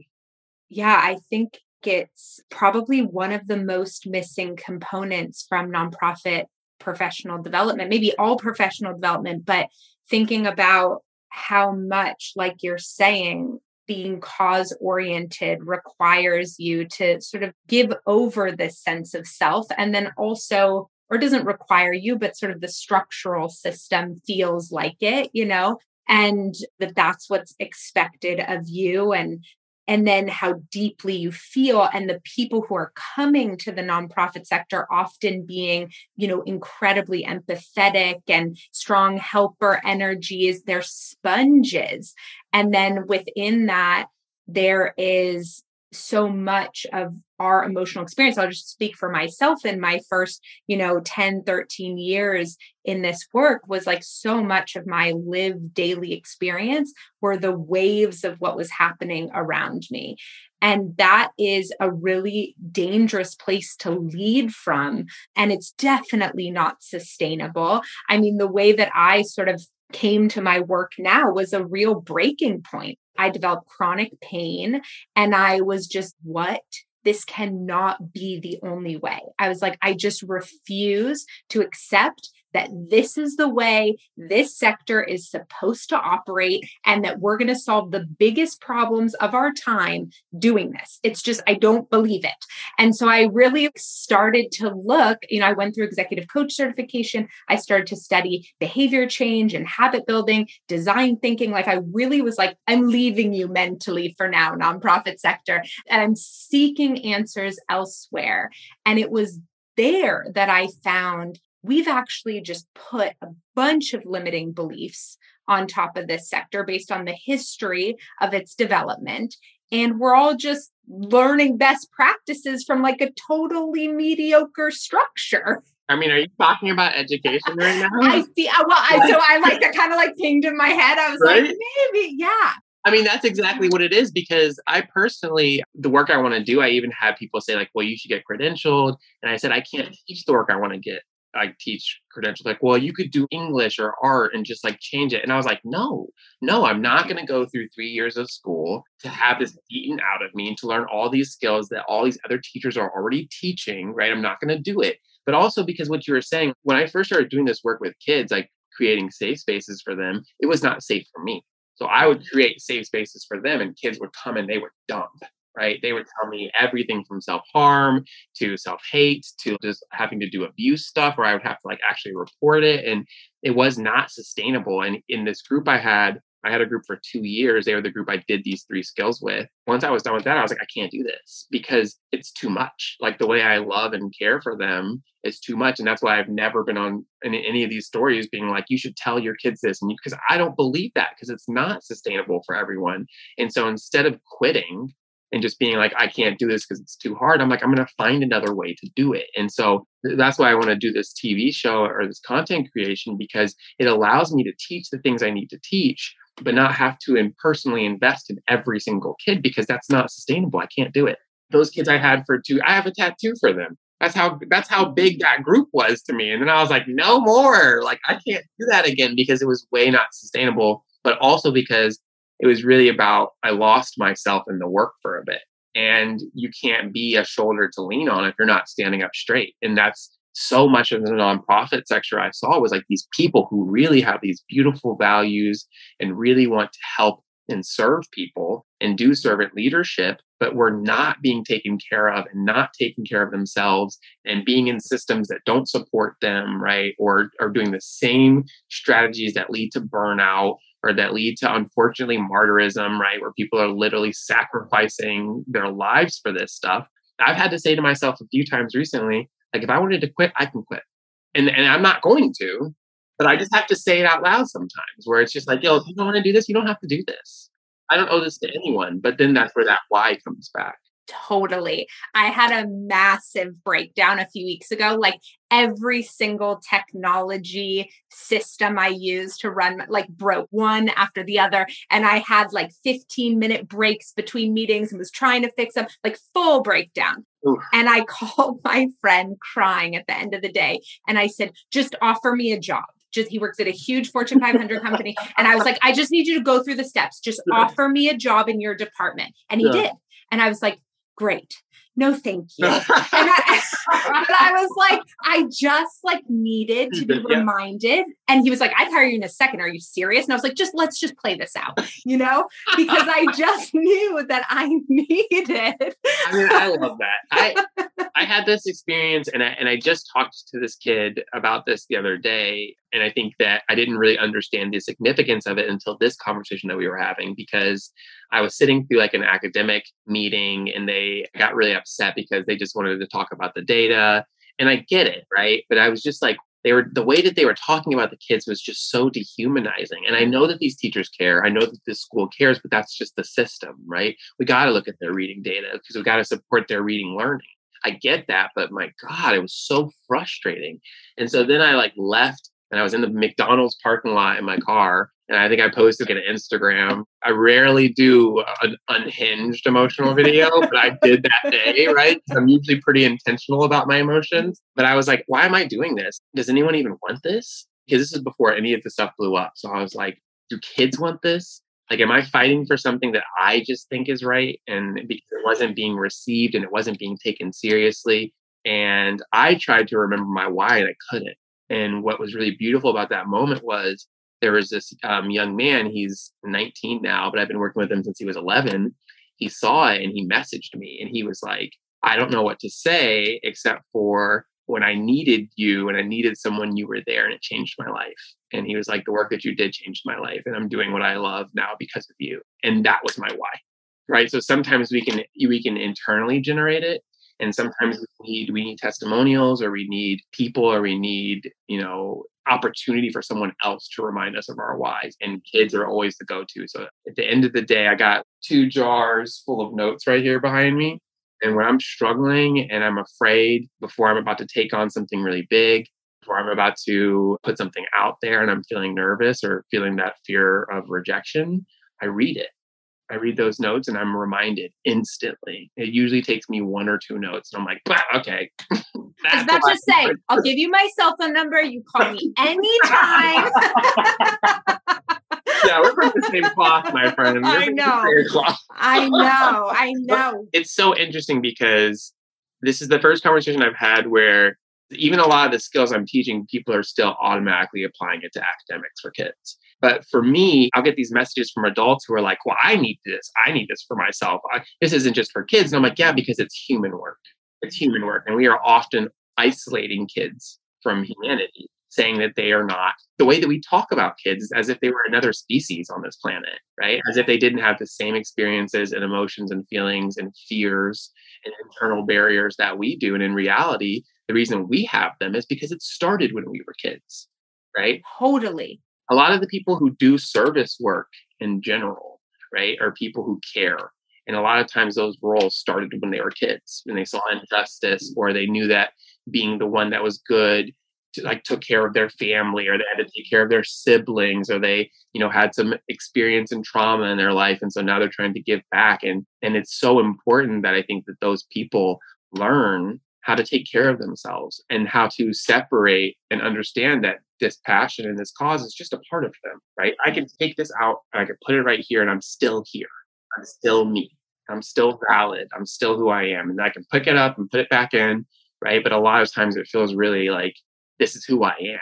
Yeah, I think it's probably one of the most missing components from nonprofit professional development, maybe all professional development, but thinking about how much, like you're saying, being cause oriented requires you to sort of give over this sense of self and then also or doesn't require you but sort of the structural system feels like it you know and that that's what's expected of you and and then how deeply you feel and the people who are coming to the nonprofit sector often being you know incredibly empathetic and strong helper energies they're sponges. And then within that there is so much of our emotional experience i'll just speak for myself in my first you know 10 13 years in this work was like so much of my lived daily experience were the waves of what was happening around me and that is a really dangerous place to lead from and it's definitely not sustainable i mean the way that i sort of came to my work now was a real breaking point. I developed chronic pain and I was just, what? This cannot be the only way. I was like, I just refuse to accept that this is the way this sector is supposed to operate and that we're going to solve the biggest problems of our time doing this. It's just, I don't believe it. And so I really started to look, you know, I went through executive coach certification. I started to study behavior change and habit building, design thinking. Like I really was like, I'm leaving you mentally for now, nonprofit sector. And I'm seeking answers elsewhere. And it was there that I found we've actually just put a bunch of limiting beliefs on top of this sector based on the history of its development. And we're all just learning best practices from like a totally mediocre structure. I mean, are you talking about education right now? I see. Uh, well, I, so I like that kind of like pinged in my head. I was right? like, maybe, yeah. I mean, that's exactly what it is because I personally, the work I want to do, I even had people say, like, well, you should get credentialed. And I said, I can't teach the work I want to get. I teach credentials, like, well, you could do English or art and just like change it. And I was like, no, no, I'm not going to go through three years of school to have this eaten out of me and to learn all these skills that all these other teachers are already teaching, right? I'm not going to do it. But also because what you were saying, when I first started doing this work with kids, like creating safe spaces for them, it was not safe for me. So I would mm. create safe spaces for them, and kids would come and they would dump, right? They would tell me everything from self harm to self hate to just having to do abuse stuff where I would have to like actually report it. And it was not sustainable. And in this group I had, I had a group for two years. They were the group I did these three skills with. Once I was done with that, I was like, I can't do this because it's too much. Like the way I love and care for them is too much. And that's why I've never been on any, any of these stories being like, you should tell your kids this. And because I don't believe that because it's not sustainable for everyone. And so instead of quitting, and just being like, I can't do this because it's too hard. I'm like, I'm going to find another way to do it. And so that's why I want to do this TV show or this content creation because it allows me to teach the things I need to teach but not have to and personally invest in every single kid because that's not sustainable. I can't do it. Those kids I had for two, I have a tattoo for them. That's how that's how big that group was to me. And then I was like, no more. Like I can't do that again because it was way not sustainable, but also because it was really about I lost myself in the work for a bit. And you can't be a shoulder to lean on if you're not standing up straight. And that's so much of the nonprofit sector I saw was like these people who really have these beautiful values and really want to help and serve people and do servant leadership, but were not being taken care of and not taking care of themselves and being in systems that don't support them, right? Or are doing the same strategies that lead to burnout or that lead to unfortunately martyrism, right? Where people are literally sacrificing their lives for this stuff. I've had to say to myself a few times recently, like if I wanted to quit, I can quit. And and I'm not going to, but I just have to say it out loud sometimes where it's just like, yo, if you don't want to do this, you don't have to do this. I don't owe this to anyone. But then that's where that why comes back. Totally. I had a massive breakdown a few weeks ago. Like every single technology system I used to run, like broke one after the other. And I had like 15 minute breaks between meetings and was trying to fix them, like full breakdown. Oof. And I called my friend crying at the end of the day. And I said, just offer me a job just he works at a huge Fortune 500 company. And I was like, I just need you to go through the steps. Just offer me a job in your department. And he yeah. did. And I was like, great. No thank you. And I, I, was like i just like needed to be yeah. reminded. And he was like i'd hire you in a second. Are you serious? And i was like just let's just play this out you know? Because i just knew that i needed i mean i love that. I i had this experience and i and i just talked to this kid about this the other day and i think that i didn't really understand the significance of it until this conversation that we were having because I was sitting through like an academic meeting and they got really upset because they just wanted to talk about the data. And I get it, right? But I was just like, they were the way that they were talking about the kids was just so dehumanizing. And I know that these teachers care. I know that this school cares, but that's just the system, right? We got to look at their reading data because we got to support their reading learning. I get that, but my God, it was so frustrating. And so then I like left and I was in the McDonald's parking lot in my car and I think I posted it on Instagram. I rarely do an unhinged emotional video, but I did that day, right? I'm usually pretty intentional about my emotions. But I was like, why am I doing this? Does anyone even want this? Because this is before any of the stuff blew up. So I was like, do kids want this? Like, am I fighting for something that I just think is right? And it wasn't being received and it wasn't being taken seriously. And I tried to remember my why and I couldn't. And what was really beautiful about that moment was there was this um, young man, he's 19 now, but I've been working with him since he was 11. He saw it and he messaged me and he was like, I don't know what to say except for when I needed you and I needed someone, you were there and it changed my life. And he was like, the work that you did changed my life. And I'm doing what I love now because of you. And that was my why. Right. So sometimes we can we can internally generate it. And sometimes we need we need testimonials or we need people or we need, you know, opportunity for someone else to remind us of our whys. And kids are always the go-to. So at the end of the day, I got two jars full of notes right here behind me and when I'm struggling and I'm afraid before I'm about to take on something really big, before I'm about to put something out there and I'm feeling nervous or feeling that fear of rejection, I read it. I read those notes and I'm reminded instantly. It usually takes me one or two notes and I'm like, okay. I was about to say, I'll give you my cell phone number. You call me anytime. yeah, we're from the same cloth, my friend. We're I know. I know. I know. It's so interesting because this is the first conversation I've had where even a lot of the skills I'm teaching, people are still automatically applying it to academics for kids. But for me, I'll get these messages from adults who are like, well, I need this. I need this for myself. I, this isn't just for kids. And I'm like, yeah, because it's human work. It's human work. And we are often isolating kids from humanity saying that they are not the way that we talk about kids as if they were another species on this planet, right? As if they didn't have the same experiences and emotions and feelings and fears and internal barriers that we do. And in reality, the reason we have them is because it started when we were kids, right? Totally. A lot of the people who do service work in general, right, are people who care. And a lot of times those roles started when they were kids, when they saw injustice or they knew that being the one that was good like took care of their family or they had to take care of their siblings or they you know had some experience and trauma in their life and so now they're trying to give back and and it's so important that i think that those people learn how to take care of themselves and how to separate and understand that this passion and this cause is just a part of them right? I can take this out and i can put it right here and i'm still here. I'm still me. I'm still valid. I'm still who i am. And i can pick it up and put it back in right? But a lot of times it feels really like this is who I am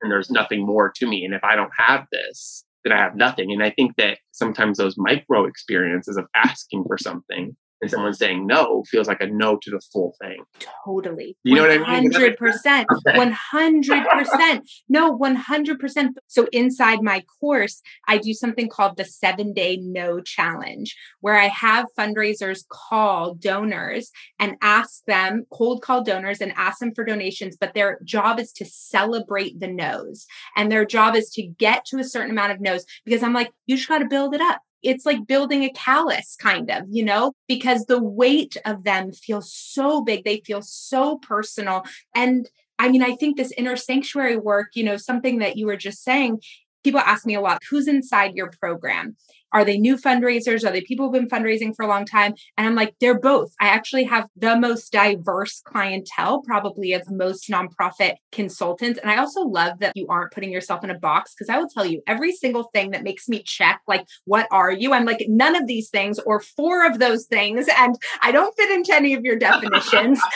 and there's nothing more to me. And if I don't have this, then I have nothing. And I think that sometimes those micro experiences of asking for something and someone saying no feels like a no to the full thing. Totally. You know what I mean? 100%. 100%. No, 100%. So inside my course, I do something called the seven day no challenge, where I have fundraisers call donors and ask them, cold call donors and ask them for donations. But their job is to celebrate the no's. And their job is to get to a certain amount of no's because I'm like, you just got to build it up it's like building a callus kind of you know because the weight of them feels so big they feel so personal. And i mean i think this inner sanctuary work you know something that you were just saying people ask me a lot who's inside your program are they new fundraisers? Are they people who've been fundraising for a long time? And I'm like, they're both. I actually have the most diverse clientele, probably of most nonprofit consultants. And I also love that you aren't putting yourself in a box because I will tell you every single thing that makes me check, like, what are you? I'm like, none of these things or four of those things. And I don't fit into any of your definitions.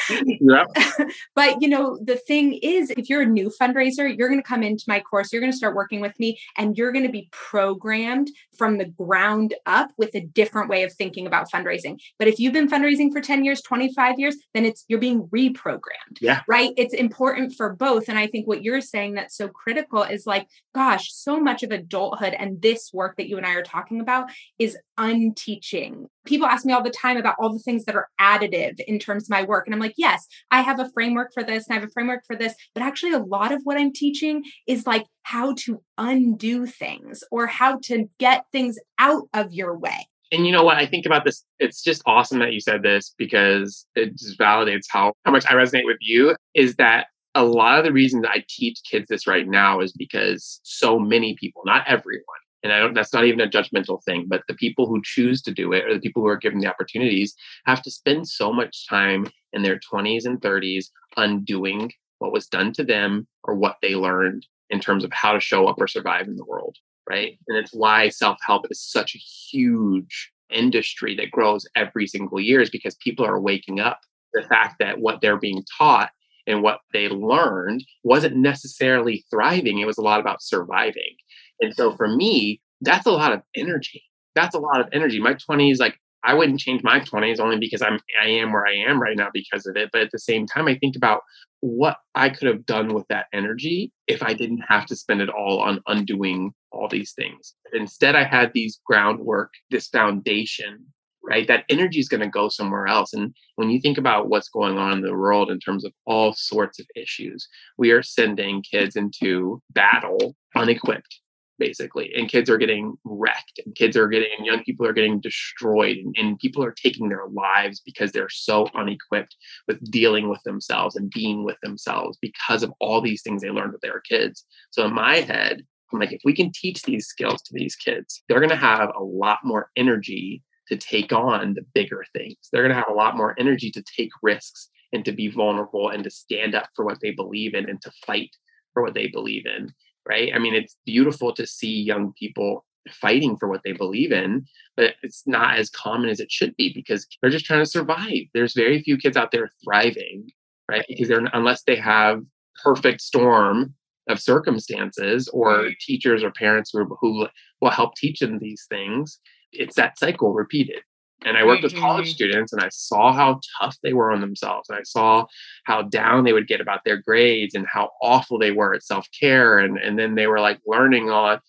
but, you know, the thing is, if you're a new fundraiser, you're going to come into my course, you're going to start working with me, and you're going to be programmed from the ground up with a different way of thinking about fundraising. But if you've been fundraising for 10 years, 25 years, then it's you're being reprogrammed. Yeah. Right? It's important for both and I think what you're saying that's so critical is like gosh, so much of adulthood and this work that you and I are talking about is unteaching. People ask me all the time about all the things that are additive in terms of my work. And I'm like, yes, I have a framework for this and I have a framework for this. But actually, a lot of what I'm teaching is like how to undo things or how to get things out of your way. And you know what? I think about this. It's just awesome that you said this because it just validates how, how much I resonate with you. Is that a lot of the reasons I teach kids this right now is because so many people, not everyone, and I don't that's not even a judgmental thing, but the people who choose to do it or the people who are given the opportunities have to spend so much time in their 20s and 30s undoing what was done to them or what they learned in terms of how to show up or survive in the world, right? And it's why self-help is such a huge industry that grows every single year is because people are waking up the fact that what they're being taught and what they learned wasn't necessarily thriving. It was a lot about surviving. And so for me, that's a lot of energy. That's a lot of energy. My 20s, like I wouldn't change my 20s only because I'm I am where I am right now because of it. But at the same time, I think about what I could have done with that energy if I didn't have to spend it all on undoing all these things. Instead, I had these groundwork, this foundation right? That energy is going to go somewhere else. And when you think about what's going on in the world in terms of all sorts of issues, we are sending kids into battle unequipped, basically. And kids are getting wrecked, and kids are getting, and young people are getting destroyed, and, and people are taking their lives because they're so unequipped with dealing with themselves and being with themselves because of all these things they learned with their kids. So in my head, I'm like, if we can teach these skills to these kids, they're going to have a lot more energy to take on the bigger things. They're going to have a lot more energy to take risks and to be vulnerable and to stand up for what they believe in and to fight for what they believe in. Right. I mean, it's beautiful to see young people fighting for what they believe in, but it's not as common as it should be because they're just trying to survive. There's very few kids out there thriving, right? Because they're unless they have perfect storm of circumstances or teachers or parents who, who will help teach them these things it's that cycle repeated. And I worked mm-hmm. with college mm-hmm. students and I saw how tough they were on themselves. And I saw how down they would get about their grades and how awful they were at self care. And, and then they were like learning on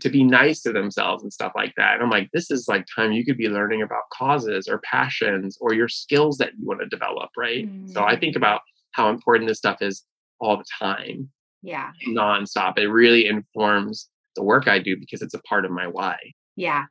to be nice to themselves and stuff like that. And I'm like, this is like time you could be learning about causes or passions or your skills that you want to develop, right? Mm-hmm. So I think mm-hmm. about how important this stuff is all the time. Yeah. Nonstop. It really informs the work I do because it's a part of my why. Yeah.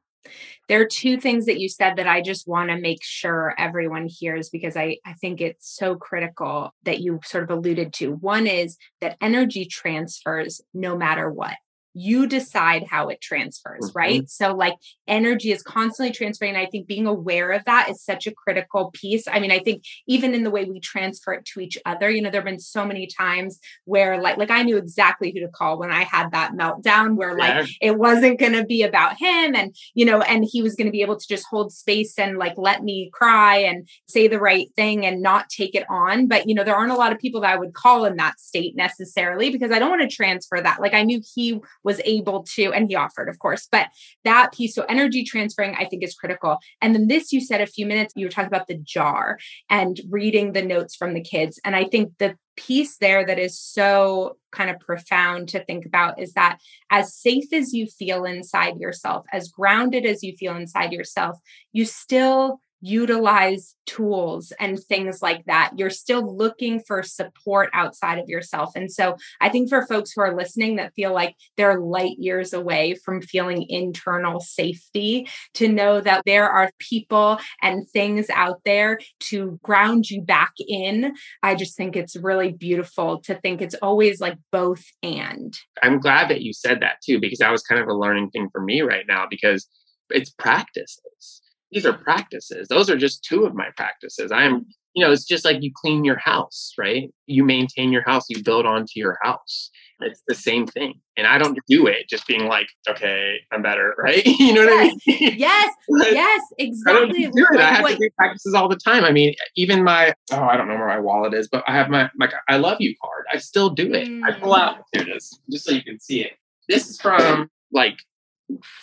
There are two things that you said that I just want to make sure everyone hears because I, I think it's so critical that you sort of alluded to. One is that energy transfers no matter what you decide how it transfers, mm-hmm. right? So, like, energy is constantly transferring. I think being aware of that is such a critical piece. I mean, I think even in the way we transfer it to each other, you know, there have been so many times where, like, like I knew exactly who to call when I had that meltdown, where yeah. like it wasn't going to be about him, and you know, and he was going to be able to just hold space and like let me cry and say the right thing and not take it on. But you know, there aren't a lot of people that I would call in that state necessarily because I don't want to transfer that. Like, I knew he was able to, and he offered, of course, but that piece, so energy transferring, I think is critical. And then this, you said a few minutes, you were talking about the jar and reading the notes from the kids. And I think the piece there that is so kind of profound to think about is that as safe as you feel inside yourself, as grounded as you feel inside yourself, you still utilize tools and things like that. You're still looking for support outside of yourself. And so I think for folks who are listening that feel like they're light years away from feeling internal safety, to know that there are people and things out there to ground you back in. I just think it's really beautiful to think it's always like both and. I'm glad that you said that too, because that was kind of a learning thing for me right now because it's practices these are practices. Those are just two of my practices. I am, you know, it's just like you clean your house, right? You maintain your house, you build onto your house. It's the same thing. And I don't do it just being like, okay, I'm better, right? you know yes. what I mean? Yes, yes, exactly. I, do like I have what... to do practices all the time. I mean, even my, oh, I don't know where my wallet is, but I have my, my I love you card. I still do it. Mm. I pull out, here it is, just so you can see it. This is from like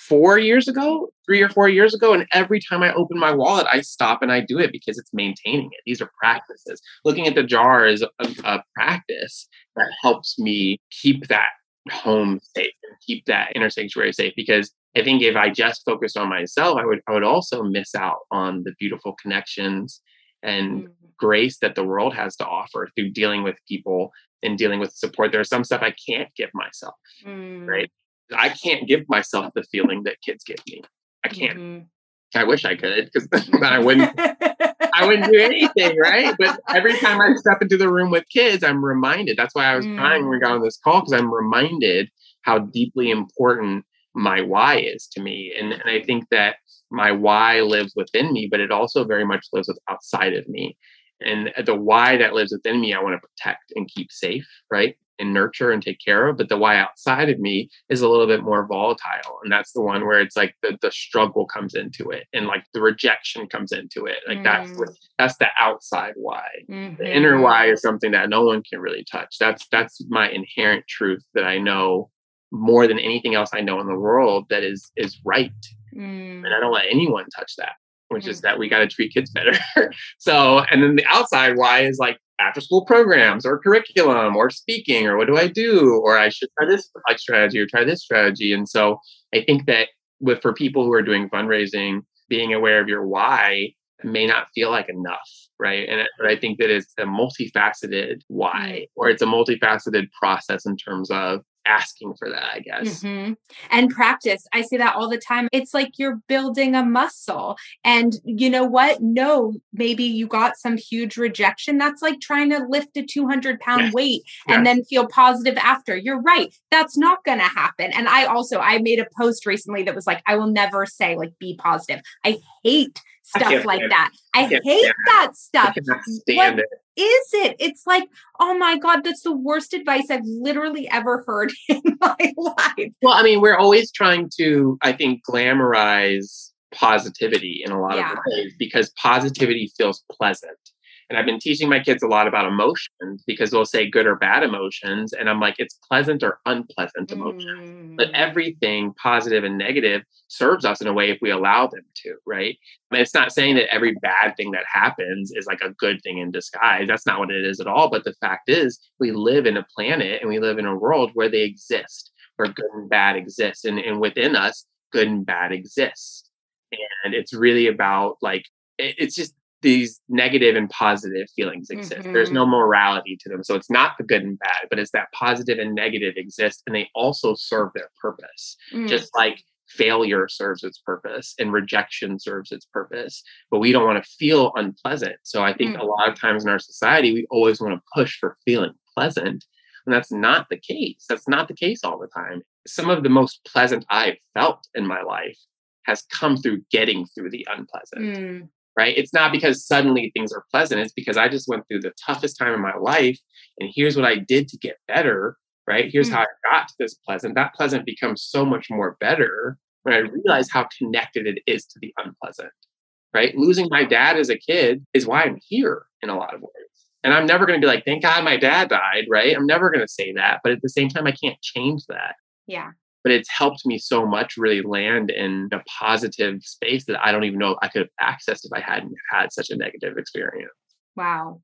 four years ago, three or four years ago. And every time I open my wallet, I stop and I do it because it's maintaining it. These are practices. Looking at the jar is a, a practice that helps me keep that home safe and keep that inner sanctuary safe because I think if I just focused on myself, I would I would also miss out on the beautiful connections and mm. grace that the world has to offer through dealing with people and dealing with support. There's some stuff I can't give myself, mm. right? I can't give myself the feeling that kids give me. I can't. Mm-hmm. I wish I could because then I wouldn't I wouldn't do anything, right? But every time I step into the room with kids, I'm reminded. That's why I was mm. crying when we got on this call because I'm reminded how deeply important my why is to me. And, and I think that my why lives within me, but it also very much lives outside of me. And the why that lives within me, I want to protect and keep safe, right? And nurture and take care of. But the why outside of me is a little bit more volatile. And that's the one where it's like the, the struggle comes into it and like the rejection comes into it. Like mm. that's what that's the outside why. Mm-hmm. The inner why is something that no one can really touch. That's that's my inherent truth that I know more than anything else I know in the world that is is right. Mm. And I don't let anyone touch that which is mm. that we got to treat kids better. so, and then the outside why is like after school programs or curriculum or speaking or what do I do? Or I should try this like strategy or try this strategy. And so I think that with for people who are doing fundraising, being aware of your why may not feel like enough, right? And but I think that it's a multifaceted why, mm. or it's a multifaceted process in terms of asking for that, I guess. Mm-hmm. And practice. I say that all the time. It's like you're building a muscle. And you know what? No, maybe you got some huge rejection. That's like trying to lift a 200 pound yes. weight and yes. then feel positive after. You're right. That's not going to happen. And I also, I made a post recently that was like, I will never say like be positive. I hate stuff like that. I, I hate that stuff. what it. is it? It's like, oh my God, that's the worst advice I've literally ever heard in my life. Well, I mean, we're always trying to, I think, glamorize positivity in a lot yeah. of ways because positivity feels pleasant. And I've been teaching my kids a lot about emotions because they'll say good or bad emotions. And I'm like, it's pleasant or unpleasant emotion. Mm. But everything positive and negative serves us in a way if we allow them to, right? I mean, it's not saying that every bad thing that happens is like a good thing in disguise. That's not what it is at all. But the fact is, we live in a planet and we live in a world where they exist, where good and bad exist. And, and within us, good and bad exists. And it's really about like, it's just these negative and positive feelings exist. Mm-hmm. There's no morality to them. So it's not the good and bad, but it's that positive and negative exist and they also serve their purpose. Mm. Just like failure serves its purpose and rejection serves its purpose, but we don't want to feel unpleasant. So I think mm. a lot of times in our society, we always want to push for feeling pleasant. And that's not the case. That's not the case all the time. Some of the most pleasant I've felt in my life has come through getting through the unpleasant. Mm right? It's not because suddenly things are pleasant. It's because I just went through the toughest time in my life. And here's what I did to get better, right? Here's mm. how I got to this pleasant. That pleasant becomes so much more better when I realize how connected it is to the unpleasant, right? Losing my dad as a kid is why I'm here in a lot of ways. And I'm never going to be like, thank God my dad died, right? I'm never going to say that. But at the same time, I can't change that. Yeah but it's helped me so much really land in a positive space that I don't even know I could have accessed if I hadn't had such a negative experience. Wow.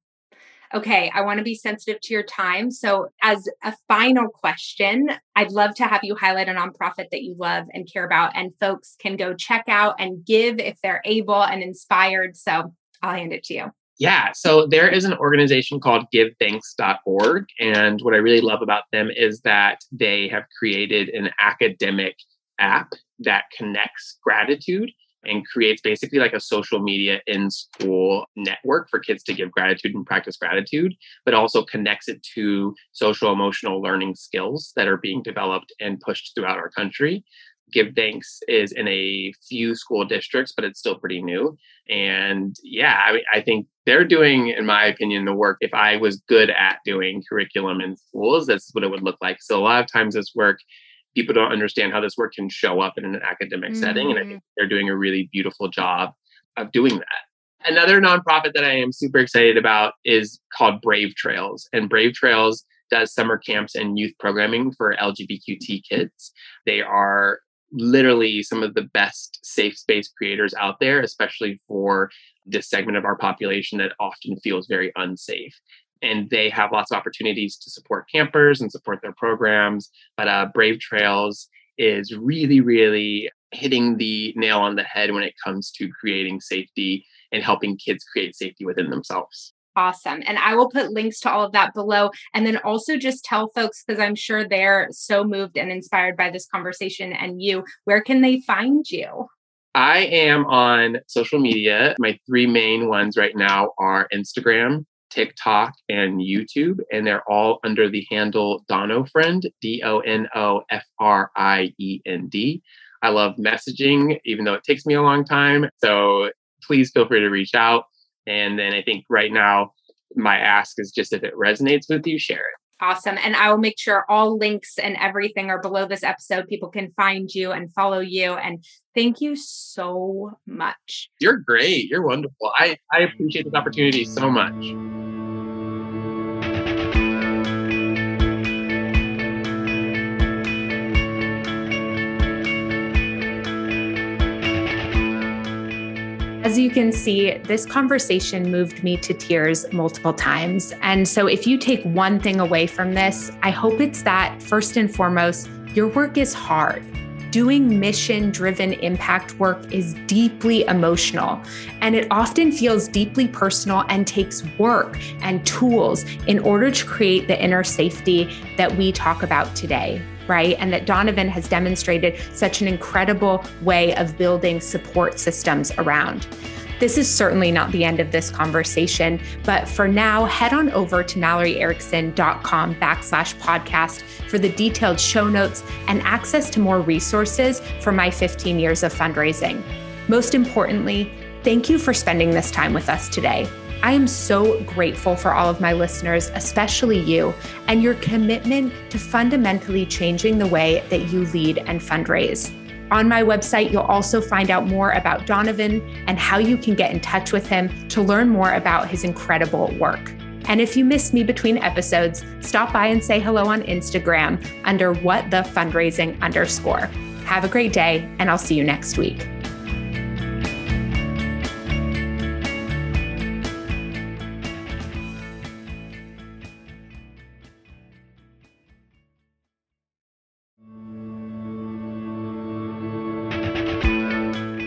Okay, I want to be sensitive to your time. So, as a final question, I'd love to have you highlight a nonprofit that you love and care about, and folks can go check out and give if they're able and inspired. So, I'll hand it to you. Yeah, so there is an organization called givethanks.org. And what I really love about them is that they have created an academic app that connects gratitude and creates basically like a social media in school network for kids to give gratitude and practice gratitude, but also connects it to social emotional learning skills that are being developed and pushed throughout our country. Give Thanks is in a few school districts, but it's still pretty new. And yeah, I, I think they're doing, in my opinion, the work. If I was good at doing curriculum in schools, that's what it would look like. So a lot of times this work, people don't understand how this work can show up in an academic mm-hmm. setting. And I think mm. they're doing a really beautiful job of doing that. Another nonprofit that I am super excited about is called Brave Trails. And Brave Trails does summer camps and youth programming for LGBTQ kids. They are literally some of the best safe space creators out there, especially for this segment of our population that often feels very unsafe. And they have lots of opportunities to support campers and support their programs. But uh, Brave Trails is really, really hitting the nail on the head when it comes to creating safety and helping kids create safety within themselves. Awesome. And I will put links to all of that below. And then also just tell folks, because I'm sure they're so moved and inspired by this conversation and you, where can they find you? I am on social media. My three main ones right now are Instagram, TikTok, and YouTube. And they're all under the handle Dono Friend, D O N O F R I E N D. I love messaging, even though it takes me a long time. So please feel free to reach out. And then I think right now, my ask is just if it resonates with you, share it. Awesome. And I will make sure all links and everything are below this episode. People can find you and follow you. And thank you so much. You're great. You're wonderful. I, I appreciate this opportunity so much. You can see, this conversation moved me to tears multiple times. And so, if you take one thing away from this, I hope it's that first and foremost, your work is hard. Doing mission driven impact work is deeply emotional, and it often feels deeply personal and takes work and tools in order to create the inner safety that we talk about today right? And that Donovan has demonstrated such an incredible way of building support systems around. This is certainly not the end of this conversation, but for now, head on over to MalloryErickson.com backslash podcast for the detailed show notes and access to more resources for my 15 years of fundraising. Most importantly, thank you for spending this time with us today. I am so grateful for all of my listeners, especially you, and your commitment to fundamentally changing the way that you lead and fundraise. On my website, you'll also find out more about Donovan and how you can get in touch with him to learn more about his incredible work. And if you miss me between episodes, stop by and say hello on Instagram under what the fundraising underscore. Have a great day, and I'll see you next week.